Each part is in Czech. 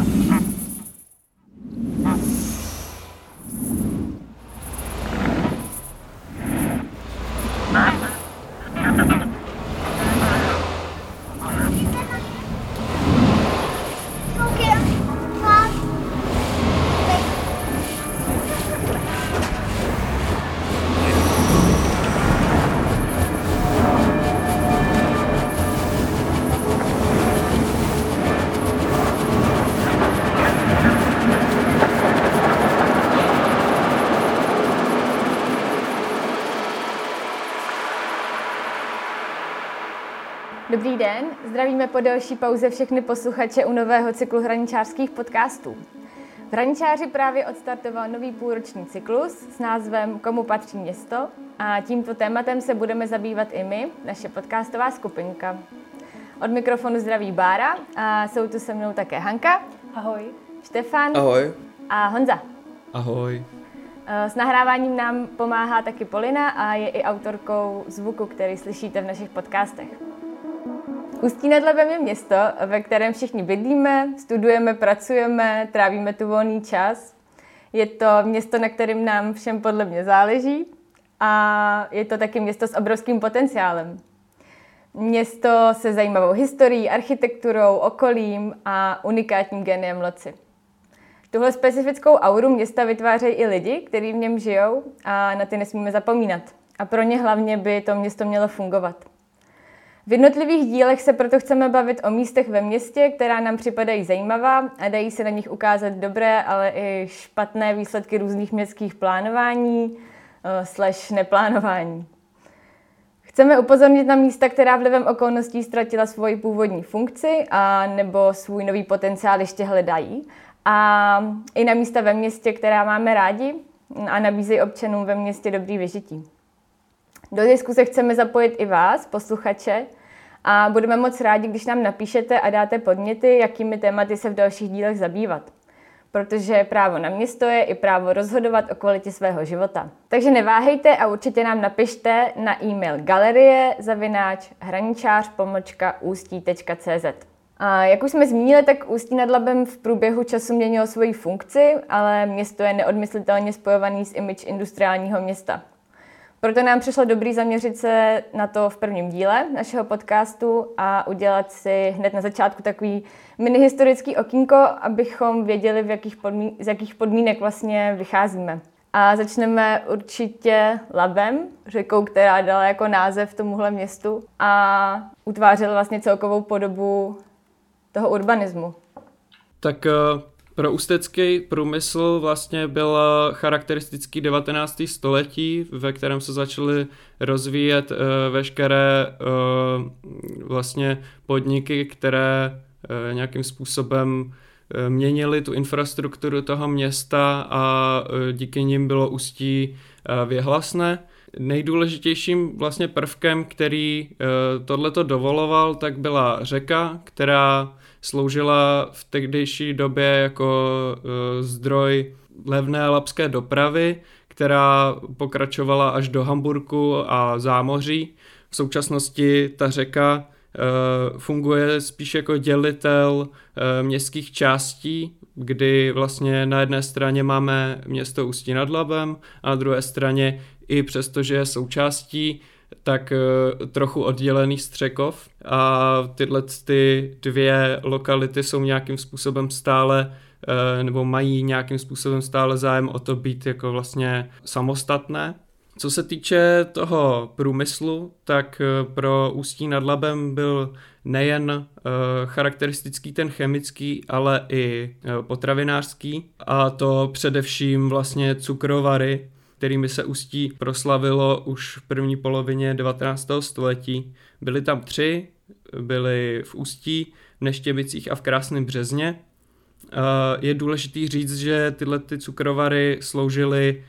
Ha ha ha! Dobrý den, zdravíme po delší pauze všechny posluchače u nového cyklu hraničářských podcastů. V Hraničáři právě odstartoval nový půlroční cyklus s názvem Komu patří město a tímto tématem se budeme zabývat i my, naše podcastová skupinka. Od mikrofonu zdraví Bára a jsou tu se mnou také Hanka. Ahoj. Štefan. Ahoj. A Honza. Ahoj. S nahráváním nám pomáhá taky Polina a je i autorkou zvuku, který slyšíte v našich podcastech. Ústí nad Labem je město, ve kterém všichni bydlíme, studujeme, pracujeme, trávíme tu volný čas. Je to město, na kterém nám všem podle mě záleží a je to taky město s obrovským potenciálem. Město se zajímavou historií, architekturou, okolím a unikátním geniem loci. Tuhle specifickou auru města vytvářejí i lidi, kteří v něm žijou a na ty nesmíme zapomínat. A pro ně hlavně by to město mělo fungovat. V jednotlivých dílech se proto chceme bavit o místech ve městě, která nám připadají zajímavá a dají se na nich ukázat dobré, ale i špatné výsledky různých městských plánování eh, slash neplánování. Chceme upozornit na místa, která vlivem okolností ztratila svoji původní funkci a nebo svůj nový potenciál ještě hledají. A i na místa ve městě, která máme rádi a nabízejí občanům ve městě dobrý vyžití. Do diskuse chceme zapojit i vás, posluchače, a budeme moc rádi, když nám napíšete a dáte podněty, jakými tématy se v dalších dílech zabývat. Protože právo na město je i právo rozhodovat o kvalitě svého života. Takže neváhejte a určitě nám napište na e-mail galerie zavináč hraničář ústí.cz. A jak už jsme zmínili, tak Ústí nad Labem v průběhu času měnilo svoji funkci, ale město je neodmyslitelně spojovaný s image industriálního města. Proto nám přišlo dobrý zaměřit se na to v prvním díle našeho podcastu a udělat si hned na začátku takový mini historický okýnko, abychom věděli, v jakých podmín- z jakých podmínek vlastně vycházíme. A začneme určitě Labem, řekou, která dala jako název tomuhle městu a utvářela vlastně celkovou podobu toho urbanismu. Tak eh, pro ústecký průmysl vlastně byl charakteristický 19. století, ve kterém se začaly rozvíjet uh, veškeré uh, vlastně podniky, které uh, nějakým způsobem měnily tu infrastrukturu toho města a díky nim bylo ústí věhlasné. Nejdůležitějším vlastně prvkem, který tohleto dovoloval, tak byla řeka, která sloužila v tehdejší době jako uh, zdroj levné lapské dopravy, která pokračovala až do Hamburku a zámoří. V současnosti ta řeka uh, funguje spíš jako dělitel uh, městských částí, kdy vlastně na jedné straně máme město Ústí nad Labem a na druhé straně i přesto, že je součástí tak eh, trochu oddělený Střekov a tyhle ty dvě lokality jsou nějakým způsobem stále eh, nebo mají nějakým způsobem stále zájem o to být jako vlastně samostatné. Co se týče toho průmyslu, tak eh, pro Ústí nad Labem byl nejen charakteristický ten chemický, ale i potravinářský a to především vlastně cukrovary, kterými se Ústí proslavilo už v první polovině 19. století. Byly tam tři, byly v Ústí, v Neštěbicích a v Krásném Březně. Je důležitý říct, že tyhle ty cukrovary sloužily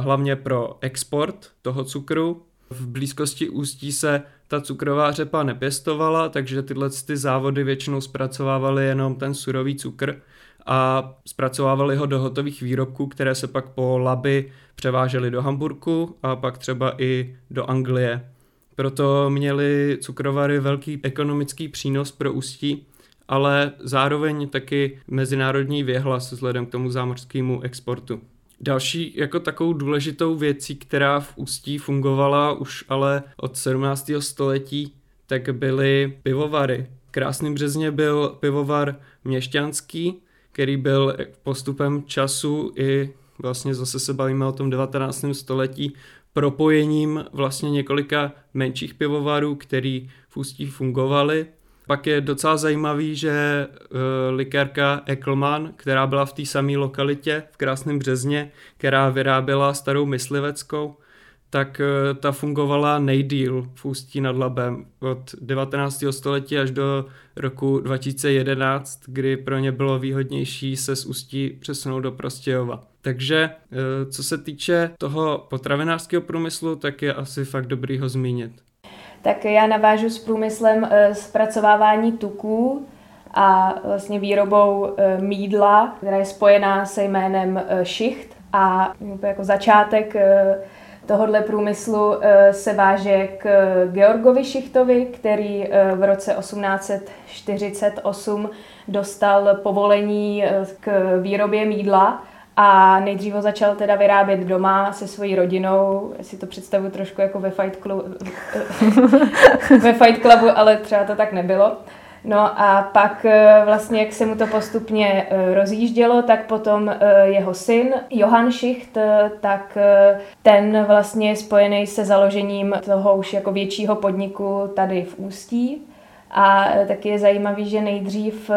hlavně pro export toho cukru. V blízkosti Ústí se ta cukrová řepa nepěstovala, takže tyhle ty závody většinou zpracovávaly jenom ten surový cukr a zpracovávali ho do hotových výrobků, které se pak po laby převážely do Hamburku a pak třeba i do Anglie. Proto měli cukrovary velký ekonomický přínos pro Ústí ale zároveň taky mezinárodní věhlas vzhledem k tomu zámořskému exportu. Další jako takovou důležitou věcí, která v Ústí fungovala už ale od 17. století, tak byly pivovary. V Krásným březně byl pivovar měšťanský, který byl postupem času i vlastně zase se bavíme o tom 19. století, propojením vlastně několika menších pivovarů, který v Ústí fungovaly. Pak je docela zajímavý, že uh, likérka Eklman, která byla v té samé lokalitě v Krásném březně, která vyráběla starou mysliveckou, tak uh, ta fungovala nejdíl v Ústí nad Labem od 19. století až do roku 2011, kdy pro ně bylo výhodnější se z Ústí přesunout do Prostějova. Takže uh, co se týče toho potravinářského průmyslu, tak je asi fakt dobrý ho zmínit tak já navážu s průmyslem eh, zpracovávání tuků a vlastně výrobou eh, mídla, která je spojená se jménem eh, šicht a jako začátek tohohle průmyslu se váže k Georgovi Šichtovi, který v roce 1848 dostal povolení k výrobě mídla a nejdřív ho začal teda vyrábět doma se svojí rodinou, si to představuji trošku jako ve Fight, Clubu, ve Fight Clubu, ale třeba to tak nebylo. No a pak eh, vlastně, jak se mu to postupně eh, rozjíždělo, tak potom eh, jeho syn Johann Schicht, tak ten vlastně je spojený se založením toho už jako většího podniku tady v Ústí. A taky je zajímavý, že nejdřív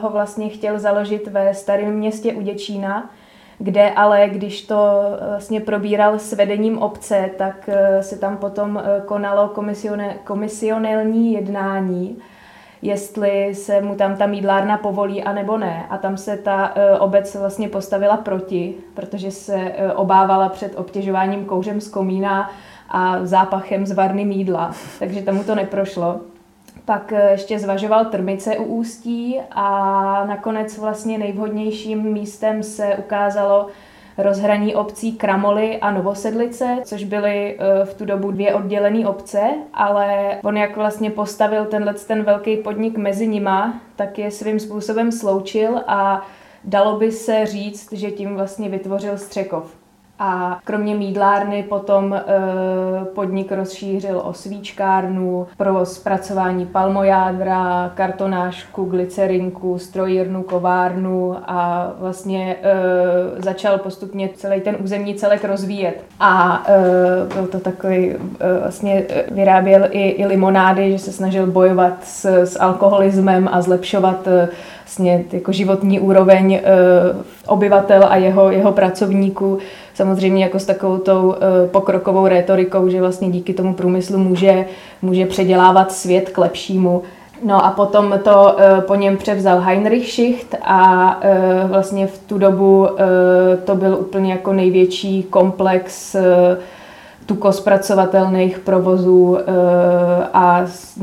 ho vlastně chtěl založit ve starém městě u Děčína, kde ale když to vlastně probíral s vedením obce, tak se tam potom konalo komisione, komisionelní jednání, jestli se mu tam ta mídlárna povolí a nebo ne. A tam se ta obec vlastně postavila proti, protože se obávala před obtěžováním kouřem z komína a zápachem z varny mídla, takže tomu to neprošlo. Pak eh, ještě zvažoval Trmice u Ústí a nakonec vlastně nejvhodnějším místem se ukázalo rozhraní obcí Kramoly a Novosedlice, což byly eh, v tu dobu dvě oddělené obce, ale on jak vlastně postavil tenhle ten velký podnik mezi nima, tak je svým způsobem sloučil a dalo by se říct, že tím vlastně vytvořil Střekov. A kromě mídlárny potom e, podnik rozšířil o svíčkárnu pro zpracování palmojádra, kartonášku, glycerinku, strojírnu, kovárnu a vlastně e, začal postupně celý ten územní celek rozvíjet. A e, byl to takový, e, vlastně vyráběl i, i limonády, že se snažil bojovat s, s alkoholismem a zlepšovat e, vlastně jako životní úroveň e, obyvatel a jeho, jeho pracovníků samozřejmě jako s takovou tou eh, pokrokovou rétorikou, že vlastně díky tomu průmyslu může, může předělávat svět k lepšímu. No a potom to eh, po něm převzal Heinrich Schicht a eh, vlastně v tu dobu to byl úplně jako největší komplex tukospracovatelných provozů a s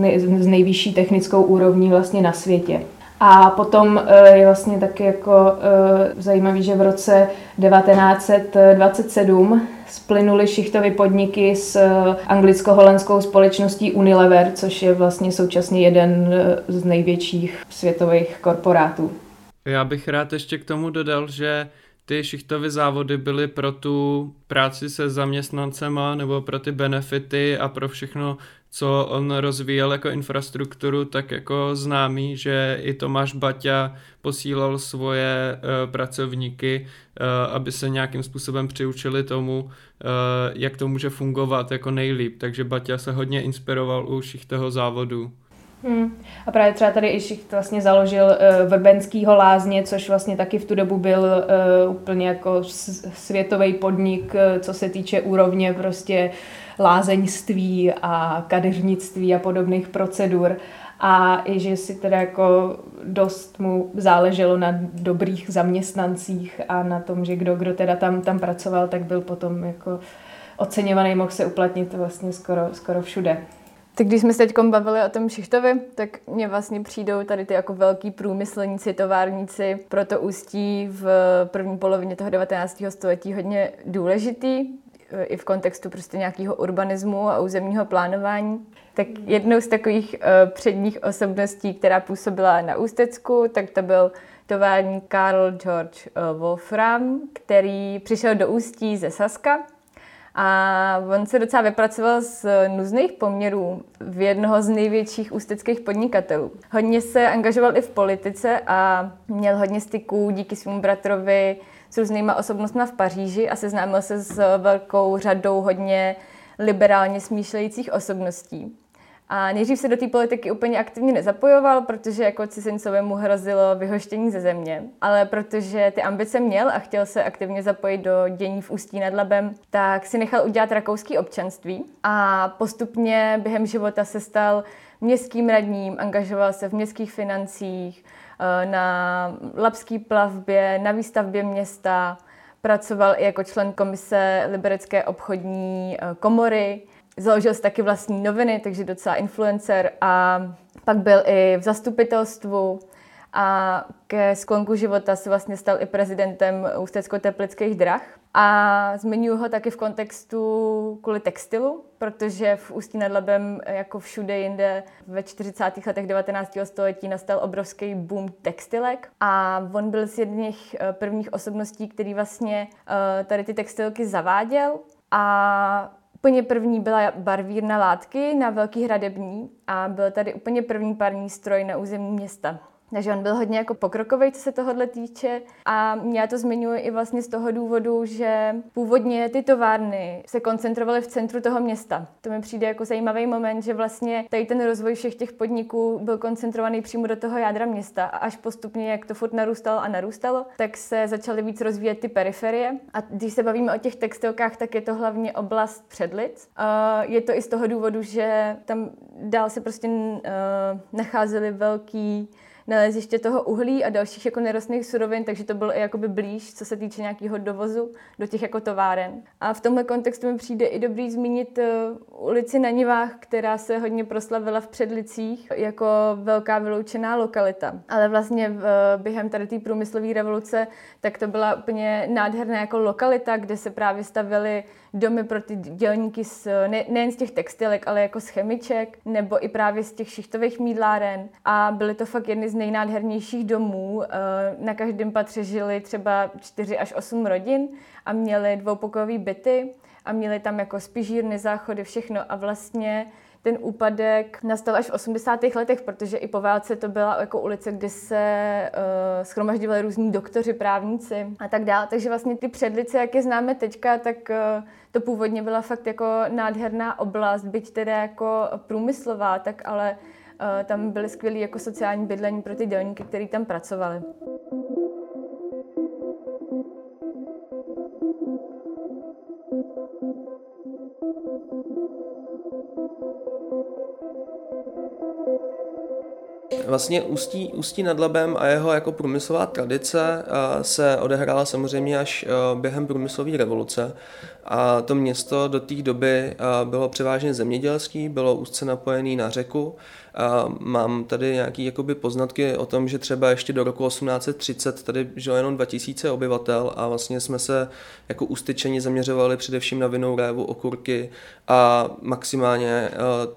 nejvyšší technickou úrovní vlastně na světě. A potom eh, je vlastně taky jako eh, zajímavý, že v roce 1927 splynuly šichtové podniky s eh, anglicko-holandskou společností Unilever, což je vlastně současně jeden z největších světových korporátů. Já bych rád ještě k tomu dodal, že ty šichtové závody byly pro tu práci se zaměstnancema nebo pro ty benefity a pro všechno co on rozvíjel jako infrastrukturu, tak jako známý, že i Tomáš Baťa posílal svoje uh, pracovníky, uh, aby se nějakým způsobem přiučili tomu, uh, jak to může fungovat jako nejlíp. Takže Baťa se hodně inspiroval u toho závodu. Hmm. A právě třeba tady i vlastně založil uh, Vrbenskýho lázně, což vlastně taky v tu dobu byl uh, úplně jako světový podnik, uh, co se týče úrovně prostě lázeňství a kadeřnictví a podobných procedur. A i že si teda jako dost mu záleželo na dobrých zaměstnancích a na tom, že kdo, kdo teda tam, tam pracoval, tak byl potom jako oceňovaný, mohl se uplatnit vlastně skoro, skoro všude. Tak když jsme se teď bavili o tom Šichtovi, tak mně vlastně přijdou tady ty jako velký průmyslníci, továrníci pro to ústí v první polovině toho 19. století hodně důležitý. Eh, i v kontextu prostě nějakého urbanismu a územního plánování. Tak jednou z takových uh, předních osobností, která působila na Ústecku, tak to byl továrník Karl George uh, Wolfram, který přišel do Ústí ze Saska a on se docela vypracoval z nuzných poměrů v jednoho z největších ústeckých podnikatelů. Hodně se angažoval i v politice a měl hodně styků díky svému bratrovi s různýma osobnostmi v Paříži a seznámil se s velkou řadou hodně liberálně smýšlejících osobností. A nejdřív se do té politiky úplně aktivně nezapojoval, protože jako cizincovi mu hrozilo vyhoštění ze země. Ale protože ty ambice měl a chtěl se aktivně zapojit do dění v Ústí nad Labem, tak si nechal udělat rakouský občanství a postupně během života se stal městským radním, angažoval se v městských financích, eh, na labské plavbě, na výstavbě města, pracoval i jako člen komise Liberecké obchodní eh, komory, Založil si taky vlastní noviny, takže docela influencer a pak byl i v zastupitelstvu a ke sklonku života se vlastně stal i prezidentem Ústecko-Teplických drah. A zmiňuji ho taky v kontextu kvůli textilu, protože v Ústí nad Labem, jako všude jinde, ve 40. letech 19. století nastal obrovský boom textilek a on byl z jedných eh, prvních osobností, který vlastně eh, tady ty textilky zaváděl a Úplně první byla barvírna látky na Velký hradební a byl tady úplně první parní stroj na území města. Takže on byl hodně jako pokrokový, co se tohohle týče. A já to zmiňuji i vlastně z toho důvodu, že původně ty továrny se koncentrovaly v centru toho města. To mi přijde jako zajímavý moment, že vlastně tady ten rozvoj všech těch podniků byl koncentrovaný přímo do toho jádra města a až postupně, jak to furt narůstalo a narůstalo, tak se začaly víc rozvíjet ty periferie. A když se bavíme o těch textilkách, tak je to hlavně oblast Předlic. Je to i z toho důvodu, že tam dál se prostě nacházely velký naleziště toho uhlí a dalších jako nerostných surovin, takže to bylo i jakoby blíž, co se týče nějakého dovozu do těch jako továren. A v tomhle kontextu mi přijde i dobrý zmínit uh, ulici na Nivách, která se hodně proslavila v Předlicích jako velká vyloučená lokalita. Ale vlastně v, uh, během tady té průmyslové revoluce, tak to byla úplně nádherná jako lokalita, kde se právě stavily domy pro ty dělníky z, ne, nejen z těch textilek, ale jako z chemiček, nebo i právě z těch šichtových mídláren. A byly to fakt jedny z nejnádhernějších domů. Eh, na každém patře žili třeba 4 až 8 rodin a měli dvoupokojové byty a měli tam jako spižírny, záchody, všechno a vlastně ten úpadek nastal až v 80. letech, protože i po válce to byla jako ulice, kde se uh, schromažďovali různí doktoři, právníci a tak dále. Takže vlastně ty předlice, jak je známe teďka, tak uh, to původně byla fakt jako nádherná oblast, byť teda jako průmyslová, tak ale uh, tam byly skvělé jako sociální bydlení pro ty dělníky, kteří tam pracovali. Thank you. Vlastně Ústí, Ústí nad Labem a jeho jako průmyslová tradice se odehrála samozřejmě až během průmyslové revoluce. A to město do té doby bylo převážně zemědělský, bylo úzce napojený na řeku. Mám tady nějaké jakoby poznatky o tom, že třeba ještě do roku 1830 tady žilo jenom 2000 obyvatel a vlastně jsme se jako ústyčeni zaměřovali především na vinou révu, okurky a maximálně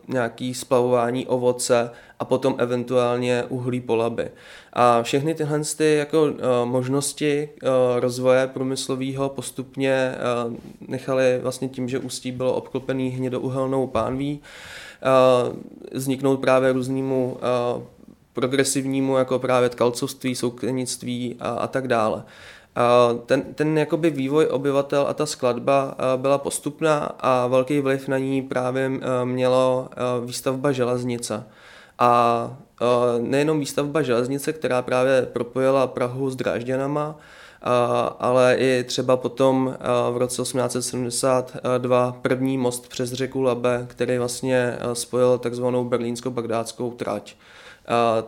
nějaký splavování ovoce a potom eventuálně uhlí polaby. A všechny tyhle ty jako uh, možnosti uh, rozvoje průmyslového postupně uh, nechali vlastně tím, že Ústí bylo obklopený hnědouhelnou pánví, vzniknout právě různému progresivnímu, jako právě tkalcovství, soukrenictví a, a tak dále. Ten, ten jakoby vývoj obyvatel a ta skladba byla postupná a velký vliv na ní právě mělo výstavba železnice. A nejenom výstavba železnice, která právě propojila Prahu s Drážďanama, ale i třeba potom v roce 1872 první most přes řeku Labe, který vlastně spojil takzvanou berlínsko-bagdátskou trať.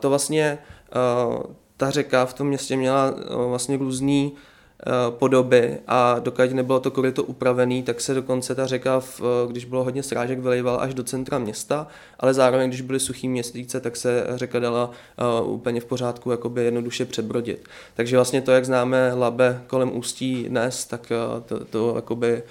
To vlastně ta řeka v tom městě měla vlastně různý podoby a dokud nebylo to koryto upravený, tak se dokonce ta řeka, v, když bylo hodně srážek, vylejval až do centra města, ale zároveň, když byly suchý měsíce, tak se řeka dala úplně v pořádku jakoby jednoduše přebrodit. Takže vlastně to, jak známe Labe kolem Ústí dnes, tak to, to jakoby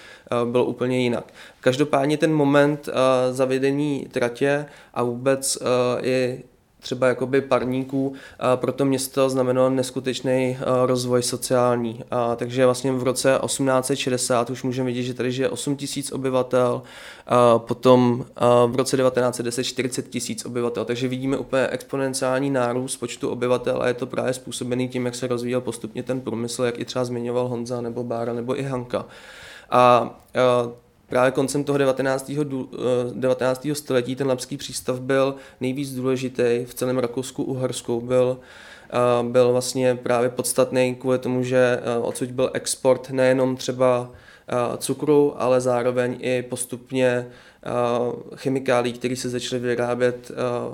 bylo úplně jinak. Každopádně ten moment zavedení tratě a vůbec i třeba jakoby parníků pro to město znamenalo neskutečný rozvoj sociální. A takže vlastně v roce 1860 už můžeme vidět, že tady žije 8 tisíc obyvatel, a potom v roce 1910 40 tisíc obyvatel. Takže vidíme úplně exponenciální nárůst počtu obyvatel a je to právě způsobený tím, jak se rozvíjel postupně ten průmysl, jak i třeba zmiňoval Honza nebo Bára nebo i Hanka. A právě koncem toho 19. 19. Eh, století ten Lapský přístav byl nejvíc důležitý v celém Rakousku-Uhersku. Byl, eh, byl vlastně právě podstatný kvůli tomu, že eh, odsud byl export nejenom třeba cukru, ale zároveň i postupně chemikálí, které se začaly vyrábět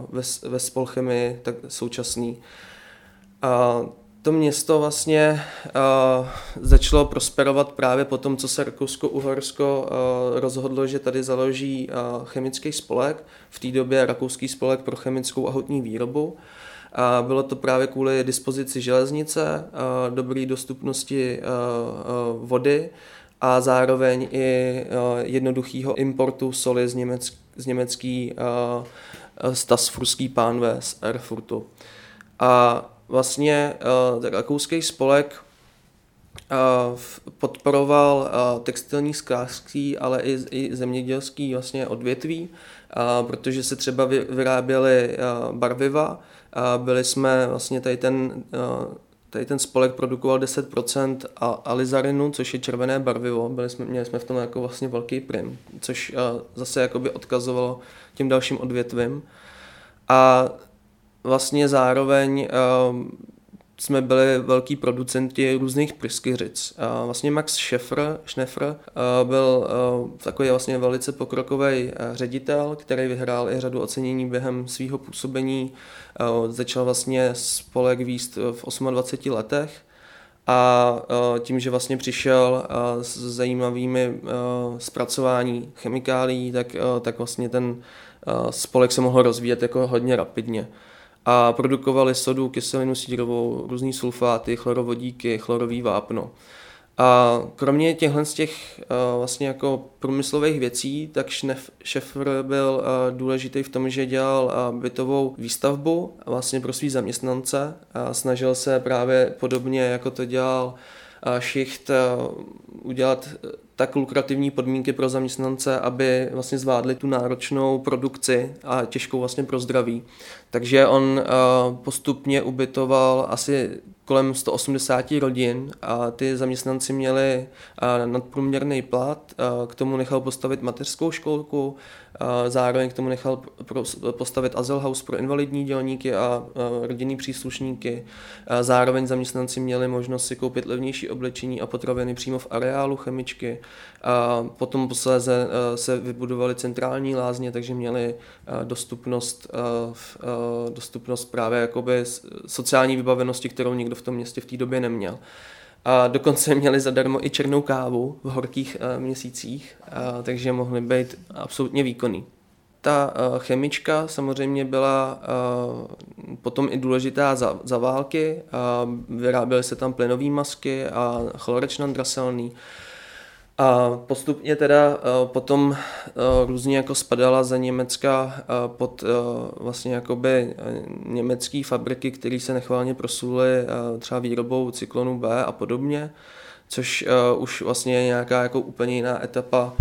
ve, ve spolchemii tak současný to město vlastně uh, začalo prosperovat právě po tom, co se Rakousko-Uhorsko uh, rozhodlo, že tady založí uh, chemický spolek, v té době Rakouský spolek pro chemickou a hutní výrobu. A bylo to právě kvůli dispozici železnice, uh, dobré dostupnosti uh, uh, vody a zároveň i uh, jednoduchého importu soli z, německ, z německý uh, Stasfurský pánve z Erfurtu. A vlastně uh, rakouský spolek uh, podporoval uh, textilní sklářský, ale i, i zemědělský vlastně odvětví, protože se třeba vy, vyráběly barviva. Byli jsme vlastně tady ten Tady ten spolek produkoval 10% alizarinu, což je červené barvivo. Byli jsme, měli jsme v tom jako vlastně velký prim, což zase jakoby odkazovalo těm dalším odvětvím. A vlastně zároveň uh, jsme byli velký producenti různých pryskyřic. Uh, vlastně Max Schäfer, Schneffer uh, byl uh, takový vlastně velice pokrokový uh, ředitel, který vyhrál i řadu ocenění během svého působení. Začal vlastně spolek výst v 28 letech a tím, že vlastně přišel s zajímavými zpracování chemikálí, tak, tak vlastně ten spolek se mohl rozvíjet jako hodně rapidně a produkovali sodu, kyselinu sírovou, různý sulfáty, chlorovodíky, chlorový vápno. A kromě těchto z těch uh, vlastně jako průmyslových věcí, tak Šefr byl uh, důležitý v tom, že dělal uh, bytovou výstavbu vlastně pro svý zaměstnance a snažil se právě podobně, jako to dělal Šicht, udělat tak lukrativní podmínky pro zaměstnance, aby vlastně zvládli tu náročnou produkci a těžkou vlastně pro zdraví. Takže on postupně ubytoval asi kolem 180 rodin a ty zaměstnanci měli nadprůměrný plat, k tomu nechal postavit mateřskou školku, zároveň k tomu nechal postavit Azel House pro invalidní dělníky a rodinný příslušníky. Zároveň zaměstnanci měli možnost si koupit levnější oblečení a potraviny přímo v areálu chemičky. A potom posléze se vybudovaly centrální lázně, takže měli dostupnost, dostupnost právě jakoby sociální vybavenosti, kterou nikdo v tom městě v té době neměl. A dokonce měli zadarmo i černou kávu v horkých měsících, takže mohli být absolutně výkonný. Ta chemička samozřejmě byla potom i důležitá za, za války. Vyráběly se tam plynové masky a chlorečnan draselný. Uh, a postupně teda uh, potom uh, různě jako spadala za Německa uh, pod vlastně jakoby německé fabriky, které se nechválně prosuly třeba výrobou cyklonu B a podobně, což už vlastně je nějaká jako úplně jiná etapa,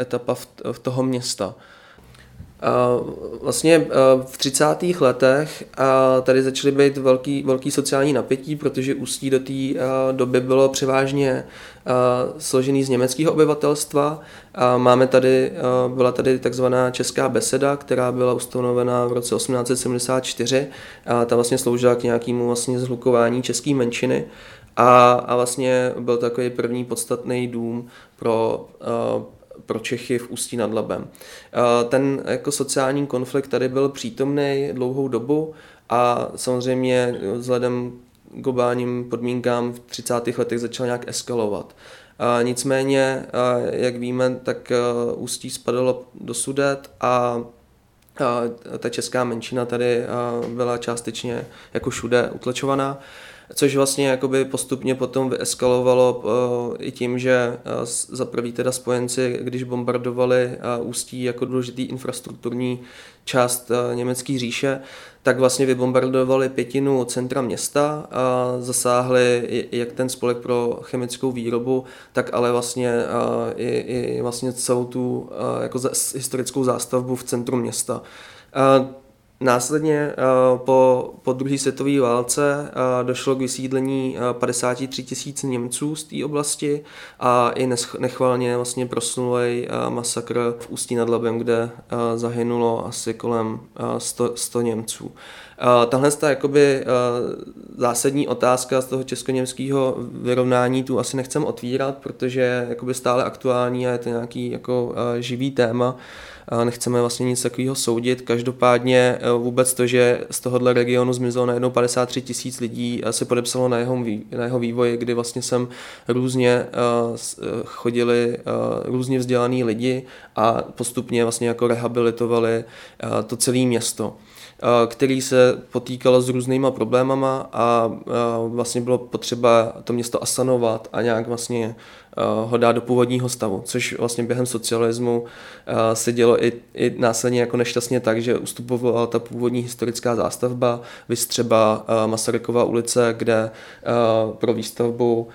etapa v toho města. Vlastně v 30. letech tady začaly být velký, velký sociální napětí, protože Ústí do té doby bylo převážně složený z německého obyvatelstva. Máme tady, byla tady takzvaná Česká beseda, která byla ustanovena v roce 1874 a ta vlastně sloužila k nějakému vlastně zhlukování české menšiny. A, a vlastně byl takový první podstatný dům pro pro Čechy v Ústí nad Labem. Ten jako sociální konflikt tady byl přítomný dlouhou dobu a samozřejmě vzhledem globálním podmínkám v 30. letech začal nějak eskalovat. A nicméně, jak víme, tak Ústí spadalo do Sudet a ta česká menšina tady byla částečně jako všude utlačovaná což vlastně jakoby postupně potom vyeskalovalo uh, i tím, že uh, za prvý teda spojenci, když bombardovali uh, Ústí jako důležitý infrastrukturní část německé říše, tak vlastně vybombardovali pětinu centra města a zasáhli jak ten spolek pro chemickou výrobu, tak ale vlastně i, i vlastně celou tu jako historickou zástavbu v centru města. Následně eh, po, po druhé světové válce eh, došlo k vysídlení 53 eh, tisíc Němců z té oblasti a i nechvalně vlastně prosnulý masakr v Ústí nad Labem, kde zahynulo asi kolem 100, 100 Němců. Tahle ta jakoby zásadní otázka z toho česko-němského vyrovnání tu asi nechcem otvírat, protože je jakoby stále aktuální a je to nějaký jako živý téma nechceme vlastně nic takového soudit. Každopádně e, vůbec to, že z tohohle regionu zmizelo najednou 53 tisíc lidí, se podepsalo na jeho, na jeho vývoji, kdy vlastně sem různě e, e, chodili různě vzdělaný lidi a postupně vlastně jako rehabilitovali to celé město který se potýkalo s různýma problémama a vlastně bylo potřeba to město asanovat a nějak vlastně ho dát do původního stavu, což vlastně během socialismu se dělo i, i následně jako nešťastně tak, že ustupovala ta původní historická zástavba, vystřeba Masarykova ulice, kde pro výstavbu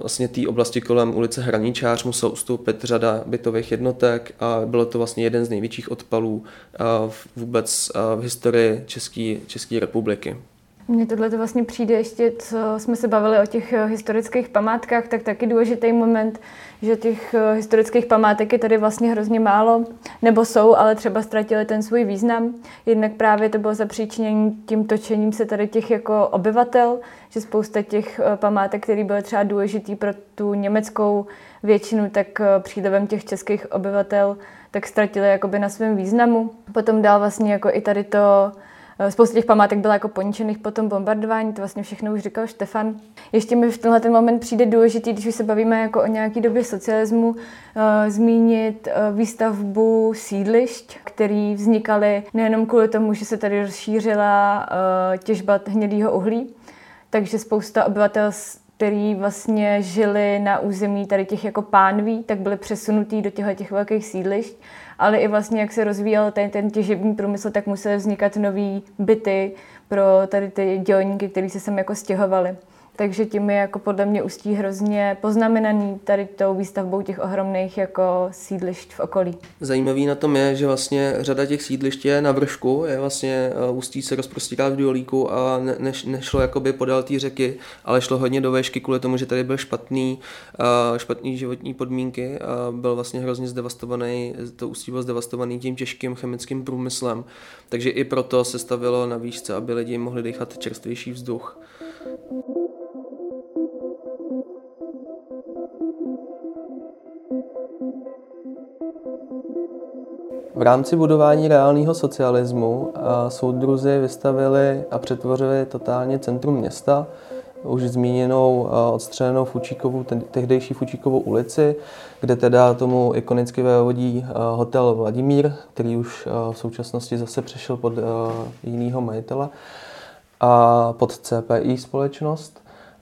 vlastně té oblasti kolem ulice Hraničář musel ustoupit řada bytových jednotek a bylo to vlastně jeden z největších odpalů vůbec v historii České, České republiky. Mně tohle to vlastně přijde ještě, co jsme se bavili o těch eh, historických památkách, tak taky důležitý moment, že těch eh, historických památek je tady vlastně hrozně málo, nebo jsou, ale třeba ztratili ten svůj význam. Jednak právě to bylo zapříčinění tím točením se tady těch jako obyvatel, že spousta těch eh, památek, které byly třeba důležitý pro tu německou většinu, tak přílivem těch českých obyvatel, tak ztratili jakoby na svém významu. Potom dál vlastně jako i tady to spousta těch památek byla jako poničených po tom bombardování, to vlastně všechno už říkal Štefan. Ještě mi v tenhle ten moment přijde důležitý, když už se bavíme jako o nějaký době socialismu, uh, zmínit uh, výstavbu sídlišť, které vznikaly nejenom kvůli tomu, že se tady rozšířila těžba hnědého uhlí, takže spousta obyvatel který vlastně žili na území tady těch jako pánví, tak byli přesunutí do těchto těch velkých sídlišť ale i vlastně jak se rozvíjel ten, ten těžební průmysl, tak musely vznikat nové byty pro tady ty dělníky, kteří se sem jako stěhovali. Takže tím je jako podle mě Ústí hrozně poznamenaný tady tou výstavbou těch ohromných jako sídlišť v okolí. Zajímavý na tom je, že vlastně řada těch sídlišť je na vršku, je vlastně eh, Ústí se rozprostírá v Duolíku a ne, ne, nešlo jakoby podél té řeky, ale šlo hodně do vešky kvůli tomu, že tady byl špatný, uh, špatný životní podmínky a byl vlastně hrozně zdevastovaný, to Ústí bylo zdevastovaný tím těžkým chemickým průmyslem, takže i proto se stavilo na výšce, aby lidi mohli dýchat čerstvější vzduch. V rámci budování reálného socialismu soudruzi vystavili a přetvořili totálně centrum města, už zmíněnou odstřelenou Fučíkovou, tehdejší Fučíkovou ulici, kde teda tomu ikonicky vévodí hotel Vladimír, který už v současnosti zase přešel pod jiného majitele, a pod CPI společnost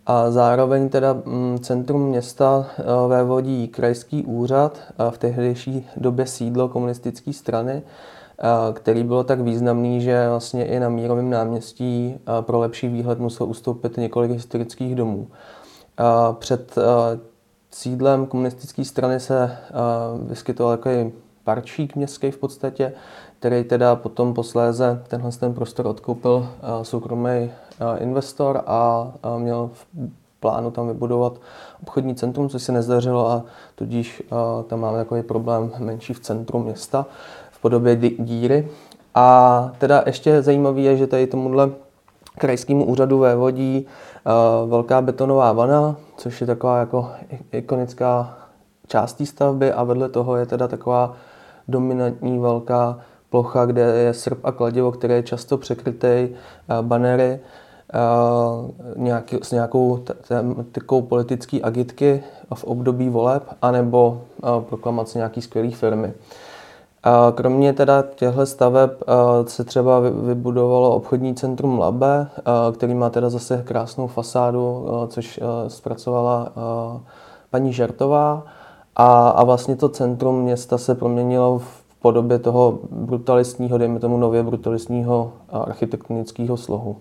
a zároveň teda mm, centrum města eh, vévodí krajský úřad, v tehdejší době sídlo komunistické strany, eh, který bylo tak významný, že vlastně i na Mírovém náměstí eh, pro lepší výhled musel ustoupit několik historických domů. Před sídlem komunistické strany se vyskytoval takový parčík městský v podstatě, který teda potom posléze tenhle ten prostor odkoupil soukromý investor a měl v plánu tam vybudovat obchodní centrum, což se nezdařilo a tudíž tam máme takový problém menší v centru města v podobě díry. A teda ještě zajímavé je, že tady tomuhle krajskému úřadu vévodí velká betonová vana, což je taková jako ikonická část stavby a vedle toho je teda taková dominantní velká plocha, kde je srp a kladivo, které je často překrytý banery nějaký, s nějakou tematikou politické agitky v období voleb, anebo proklamace nějaký skvělé firmy. Kromě teda těchto staveb se třeba vybudovalo obchodní centrum Labe, který má teda zase krásnou fasádu, což zpracovala paní Žertová. A, a vlastně to centrum města se proměnilo v podobě toho brutalistního, dejme tomu nově brutalistního architektonického slohu.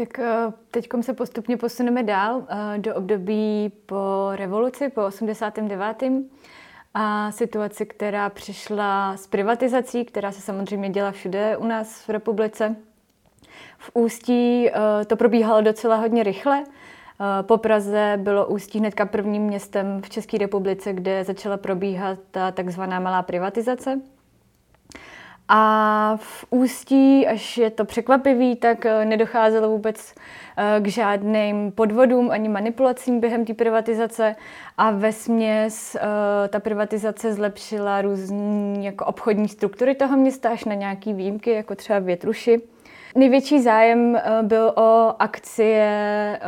Tak eh, teď se postupně posuneme dál eh, do období po revoluci, po 89. A situaci, která přišla s privatizací, která se samozřejmě dělá všude u nás v republice. V Ústí eh, to probíhalo docela hodně rychle. Po Praze bylo Ústí hnedka prvním městem v České republice, kde začala probíhat ta takzvaná malá privatizace. A v Ústí, až je to překvapivý, tak eh, nedocházelo vůbec eh, k žádným podvodům ani manipulacím během té privatizace a ve směs eh, ta privatizace zlepšila různé jako obchodní struktury toho města až na nějaké výjimky, jako třeba větruši. Největší zájem byl o akcie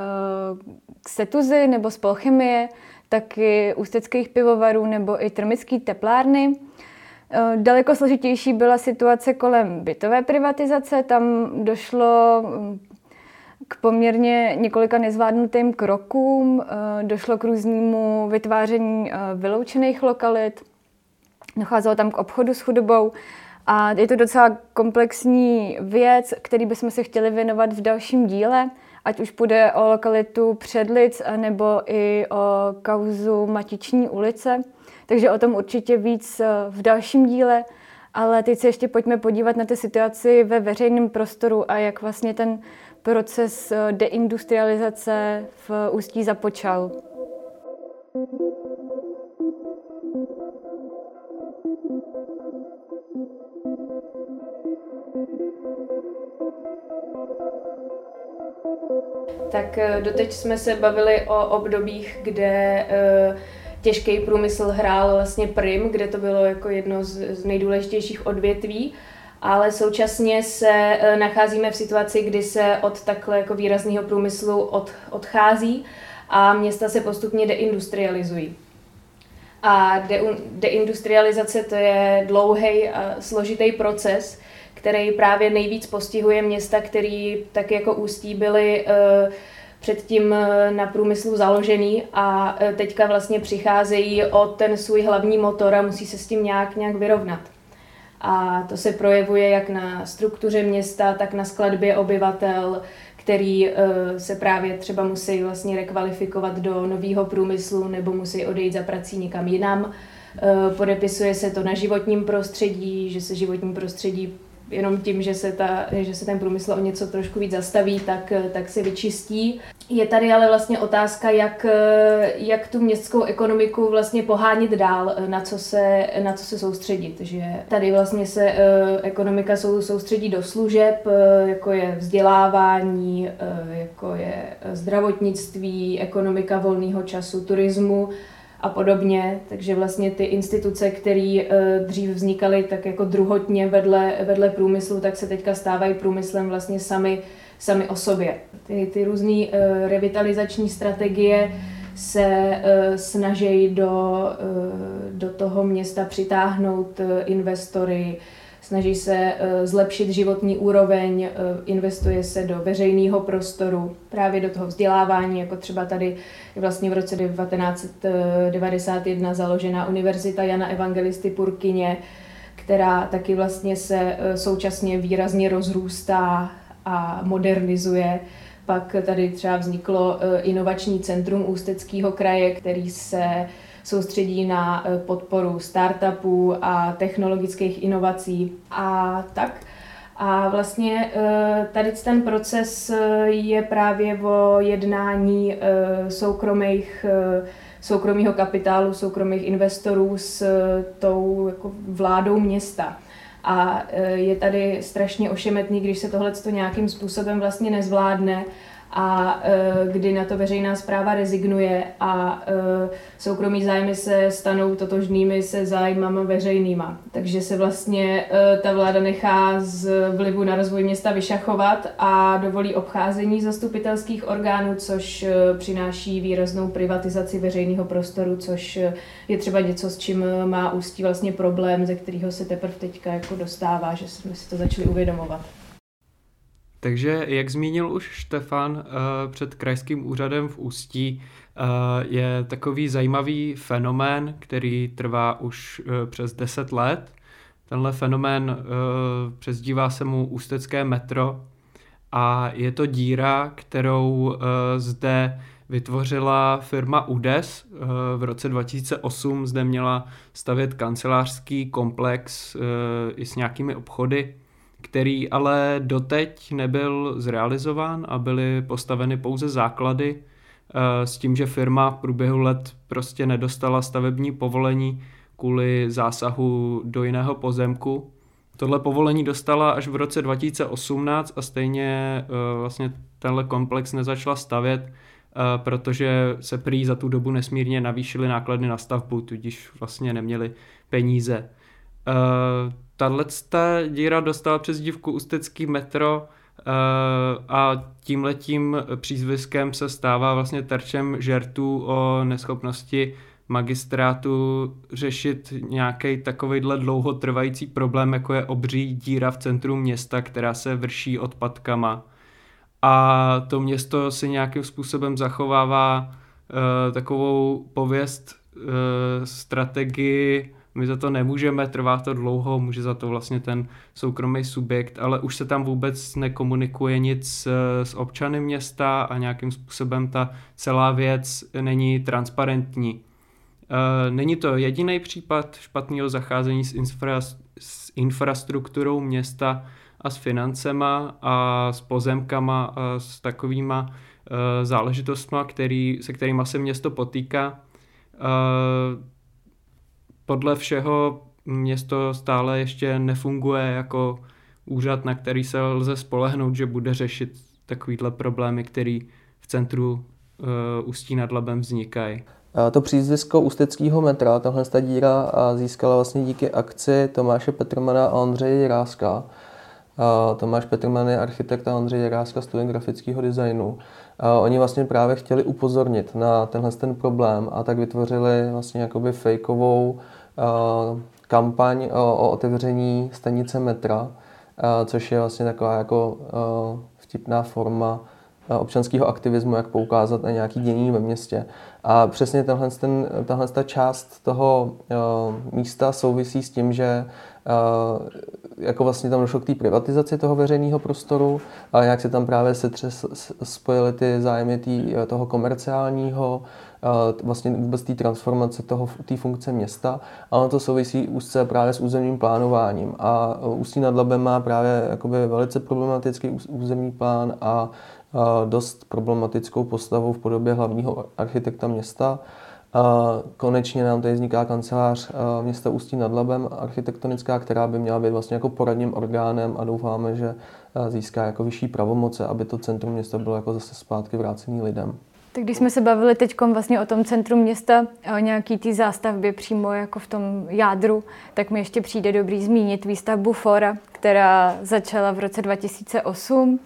Setuzy nebo Spolchemie, taky ústeckých pivovarů nebo i termické teplárny. Eh, daleko složitější byla situace kolem bytové privatizace. Tam došlo mm, k poměrně několika nezvládnutým krokům, eh, došlo k různému vytváření eh, vyloučených lokalit, docházelo tam k obchodu s chudobou. A je to docela komplexní věc, který bychom se chtěli věnovat v dalším díle, ať už půjde o lokalitu Předlic nebo i o kauzu Matiční ulice. Takže o tom určitě víc eh, v dalším díle. Ale teď se ještě pojďme podívat na ty situaci ve veřejném prostoru a jak vlastně ten proces eh, deindustrializace v Ústí započal. Tak eh, doteď jsme se bavili o obdobích, kde těžký průmysl hrál vlastně prim, kde to bylo jako jedno z, nejdůležitějších odvětví, ale současně se e, nacházíme v situaci, kdy se od takhle jako výrazného průmyslu od, odchází a města se postupně deindustrializují. A de, deindustrializace to je dlouhý a složitý proces, který právě nejvíc postihuje města, který tak jako Ústí byly uh, předtím eh, na průmyslu založený a eh, teďka vlastně přicházejí o ten svůj hlavní motor a musí se s tím nějak, nějak vyrovnat. A to se projevuje jak na struktuře města, tak na skladbě obyvatel, který se právě třeba musí vlastně rekvalifikovat do nového průmyslu nebo musí odejít za prací někam jinam. Podepisuje se to na životním prostředí, že se životní prostředí jenom tím, že se, ta, že se ten průmysl o něco trošku víc zastaví, tak, tak se vyčistí. Je tady ale vlastně otázka, jak, jak tu městskou ekonomiku vlastně pohánit dál, na co se, na co se soustředit. Že tady vlastně se eh, ekonomika soustředí do služeb, eh, jako je vzdělávání, eh, jako je zdravotnictví, ekonomika volného času, turismu a podobně. Takže vlastně ty instituce, které eh, dřív vznikaly tak jako druhotně vedle, vedle průmyslu, tak se teďka stávají průmyslem vlastně sami, sami o sobě. Ty, ty různé eh, revitalizační strategie se uh, snaží do, do toho města přitáhnout investory, snaží se eh, zlepšit životní úroveň, eh, investuje se do veřejného prostoru, právě do toho vzdělávání, jako třeba tady vlastně v roce 1991 založená Univerzita Jana Evangelisty Purkyně, která taky vlastně se eh, současně výrazně rozrůstá a modernizuje. Pak tady třeba vzniklo inovační centrum Ústeckého kraje, který se soustředí na eh, podporu startupů a technologických inovací a tak. A vlastně eh, tady ten proces eh, je právě o jednání soukromých soukromého kapitálu, soukromých investorů s tou jako vládou města. A je tady strašně ošemetný, když se tohle nějakým způsobem vlastně nezvládne a uh, kdy na to veřejná zpráva rezignuje a uh, soukromí zájmy se stanou totožnými se zájmama veřejnýma. Takže se vlastně uh, ta vláda nechá z vlivu na rozvoj města vyšachovat a dovolí obcházení zastupitelských orgánů, což přináší výraznou privatizaci veřejného prostoru, což je třeba něco, s čím má ústí vlastně problém, ze kterého se teprve teďka jako dostává, že jsme si to začali uvědomovat. Takže, jak zmínil už Štefan eh, před krajským úřadem v Ústí, eh, je takový zajímavý fenomén, který trvá už eh, přes 10 let. Tenhle fenomén přezdívá se mu ústecké metro a je to díra, kterou zde vytvořila firma UDES. V roce 2008 zde měla stavět kancelářský komplex i s nějakými obchody který ale doteď nebyl zrealizován a byly postaveny pouze základy eh, s tím, že firma v průběhu let prostě nedostala stavební povolení kvůli zásahu do jiného pozemku. Tohle povolení dostala až v roce 2018 a stejně eh, vlastně tenhle komplex nezačala stavět, eh, protože se prý za tu dobu nesmírně navýšily náklady na stavbu, tudíž vlastně neměli peníze tahle díra dostala přes dívku Ústecký metro uh, a tímhletím přízviskem se stává vlastně terčem žertů o neschopnosti magistrátu řešit nějaký takovýhle dlouhotrvající problém, jako je obří díra v centru města, která se vrší odpadkama. A to město si nějakým způsobem zachovává uh, takovou pověst, uh, strategii my za to nemůžeme, trvá to dlouho, může za to vlastně ten soukromý subjekt, ale už se tam vůbec nekomunikuje nic s, s občany města a nějakým způsobem ta celá věc není transparentní. E, není to jediný případ špatného zacházení s, infra, s infrastrukturou města a s financema a s pozemkama a s takovýma e, záležitostma, který, se kterými se město potýká. Podle všeho město stále ještě nefunguje jako úřad, na který se lze spolehnout, že bude řešit takovýhle problémy, které v centru uh, Ústí nad Labem vznikají. To přízvisko ústeckého metra, tahle díra získala vlastně díky akci Tomáše Petrmana a Ondřeje Jiráska. Tomáš Petrman je architekt a Ondřej Jiráska student grafického designu. Oni vlastně právě chtěli upozornit na tenhle ten problém a tak vytvořili vlastně jakoby fejkovou kampaň o otevření stanice metra, eh, což je vlastně taková jako eh, vtipná forma občanského aktivismu, jak poukázat na nějaký dění ve městě. A přesně tenhle, ten, tahle ta část toho místa souvisí s tím, že jako vlastně tam došlo k té privatizaci toho veřejného prostoru a jak se tam právě se spojily ty zájmy tý, toho komerciálního vlastně vůbec té transformace toho, té funkce města, a ono to souvisí úzce právě s územním plánováním. A Ústí nad Labem má právě jakoby velice problematický územní plán a dost problematickou postavu v podobě hlavního architekta města. Konečně nám tady vzniká kancelář města Ústí nad Labem, architektonická, která by měla být vlastně jako poradním orgánem a doufáme, že získá jako vyšší pravomoce, aby to centrum města bylo jako zase zpátky vrácený lidem. Tak když jsme se bavili teď vlastně o tom centru města, o nějaký té zástavbě přímo jako v tom jádru, tak mi ještě přijde dobrý zmínit výstavbu Fora, která začala v roce 2008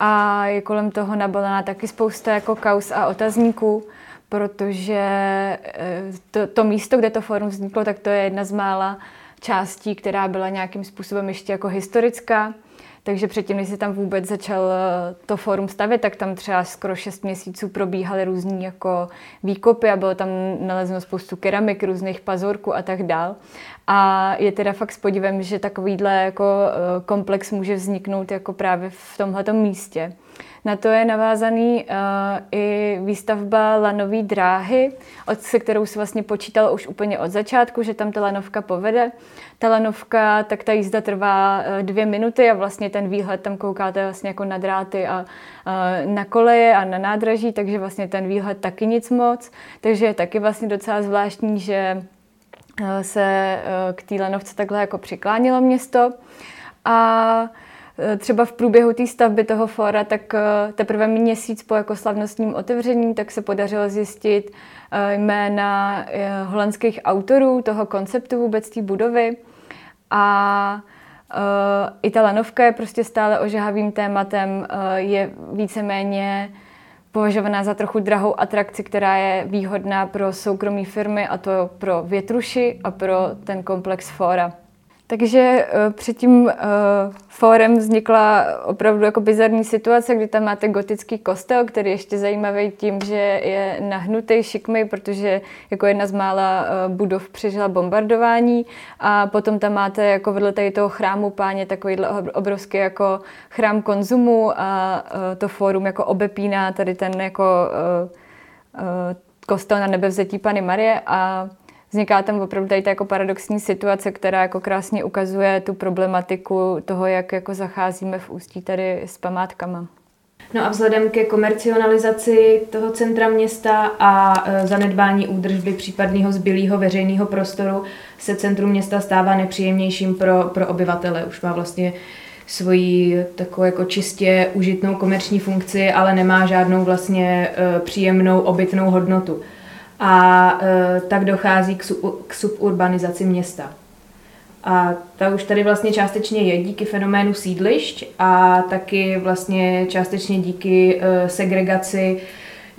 a je kolem toho nabalená taky spousta jako kaus a otazníků, protože eh, to, to místo, kde to forum vzniklo, tak to je jedna z mála částí, která byla nějakým způsobem ještě jako historická takže předtím, než se tam vůbec začal eh, to fórum stavět, tak tam třeba skoro 6 měsíců probíhaly různý jako výkopy a bylo tam nalezeno spoustu keramik, různých pazorků a tak dál. A je teda fakt s podívem, že takovýhle jako eh, komplex může vzniknout jako právě v tomhle místě. Na to je navázaný uh, i výstavba lanové dráhy, od, se kterou se vlastně počítalo už úplně od začátku, že tam ta lanovka povede. Ta lanovka, tak ta jízda trvá uh, dvě minuty a vlastně ten výhled tam koukáte vlastně jako na dráty a uh, na koleje a na nádraží, takže vlastně ten výhled taky nic moc. Takže je taky vlastně docela zvláštní, že se k té lanovce takhle jako přiklánilo město. A třeba v průběhu té stavby toho fóra, tak eh, teprve měsíc po jako slavnostním otevření, tak se podařilo zjistit eh, jména holandských autorů toho konceptu vůbec té budovy. A i ta lanovka je prostě stále ožahavým tématem, je víceméně považovaná za trochu drahou atrakci, která je výhodná pro soukromé firmy, a to pro větruši a pro ten komplex fóra. Takže uh, před tím uh, fórem vznikla opravdu jako bizarní situace, kdy tam máte gotický kostel, který je ještě zajímavý tím, že je nahnutý, šikmý, protože jako jedna z mála uh, budov přežila bombardování. A potom tam máte jako vedle tady toho chrámu páně takovýhle obrovský jako chrám konzumu a to fórum jako obepíná tady ten jako kostel na nebevzetí Pany Marie. A vzniká tam opravdu tady ta jako paradoxní situace, která jako krásně ukazuje tu problematiku toho, jak jako zacházíme v Ústí tady s památkama. No a vzhledem ke komercionalizaci toho centra města a e, zanedbání údržby případného zbylého veřejného prostoru se centrum města stává nepříjemnějším pro, pro obyvatele. Už má vlastně svoji takovou jako čistě užitnou komerční funkci, ale nemá žádnou vlastně e, příjemnou obytnou hodnotu a e, tak dochází k, sub, k suburbanizaci města. A ta už tady vlastně částečně je díky fenoménu sídlišť a taky vlastně částečně díky e, segregaci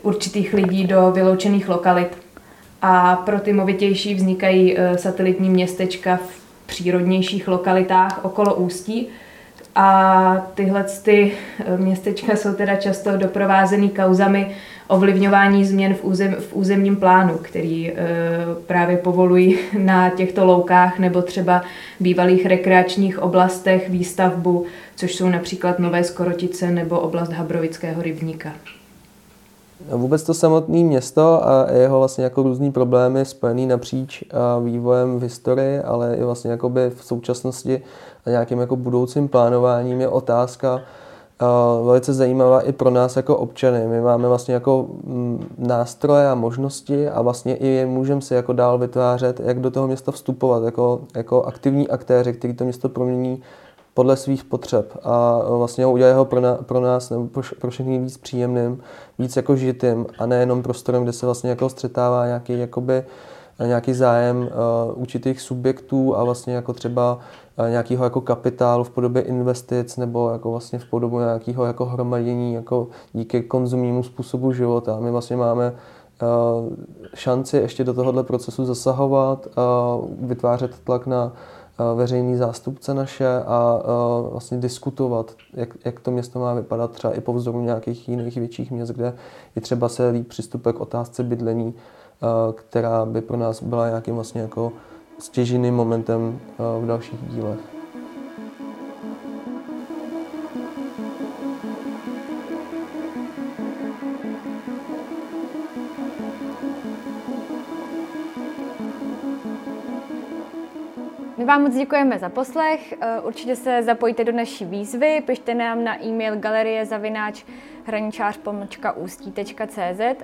určitých lidí do vyloučených lokalit. A pro ty movitější vznikají e, satelitní městečka v přírodnějších lokalitách okolo Ústí. A tyhle ty e, městečka jsou teda často doprovázeny kauzami ovlivňování změn v, územ, v územním plánu, který e, právě povolují na těchto loukách nebo třeba bývalých rekreačních oblastech výstavbu, což jsou například Nové Skorotice nebo oblast Habrovického rybníka. A vůbec to samotné město a jeho vlastně jako různý problémy spojený napříč vývojem v historii, ale i vlastně jakoby v současnosti a nějakým jako budoucím plánováním je otázka, velice zajímavá i pro nás jako občany. My máme vlastně jako mm, nástroje a možnosti a vlastně i můžeme si jako dál vytvářet, jak do toho města vstupovat, jako, jako aktivní aktéři, který to město promění podle svých potřeb a vlastně udělají ho pro, na, pro nás nebo pro, pro všechny víc příjemným, víc jako žitým a nejenom prostorem, kde se vlastně jako střetává nějaký jakoby, nějaký zájem uh, určitých subjektů a vlastně jako třeba nějakého jako kapitálu v podobě investic nebo jako vlastně v podobě nějakého jako hromadění jako díky konzumnímu způsobu života. My vlastně máme šanci ještě do tohohle procesu zasahovat, vytvářet tlak na veřejný zástupce naše a vlastně diskutovat, jak, jak to město má vypadat třeba i po vzoru nějakých jiných větších měst, kde je třeba se líp přistupuje k otázce bydlení, která by pro nás byla nějakým vlastně jako stěženým momentem v dalších dílech. My vám moc děkujeme za poslech. Eh, určitě se zapojte do naší výzvy, pište nám na e-mail galerie zavináč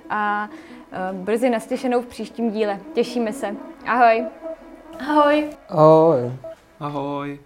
a brzy naslyšenou v příštím díle. Těšíme se. Ahoj! Ahoj. Ahoj. Ahoj.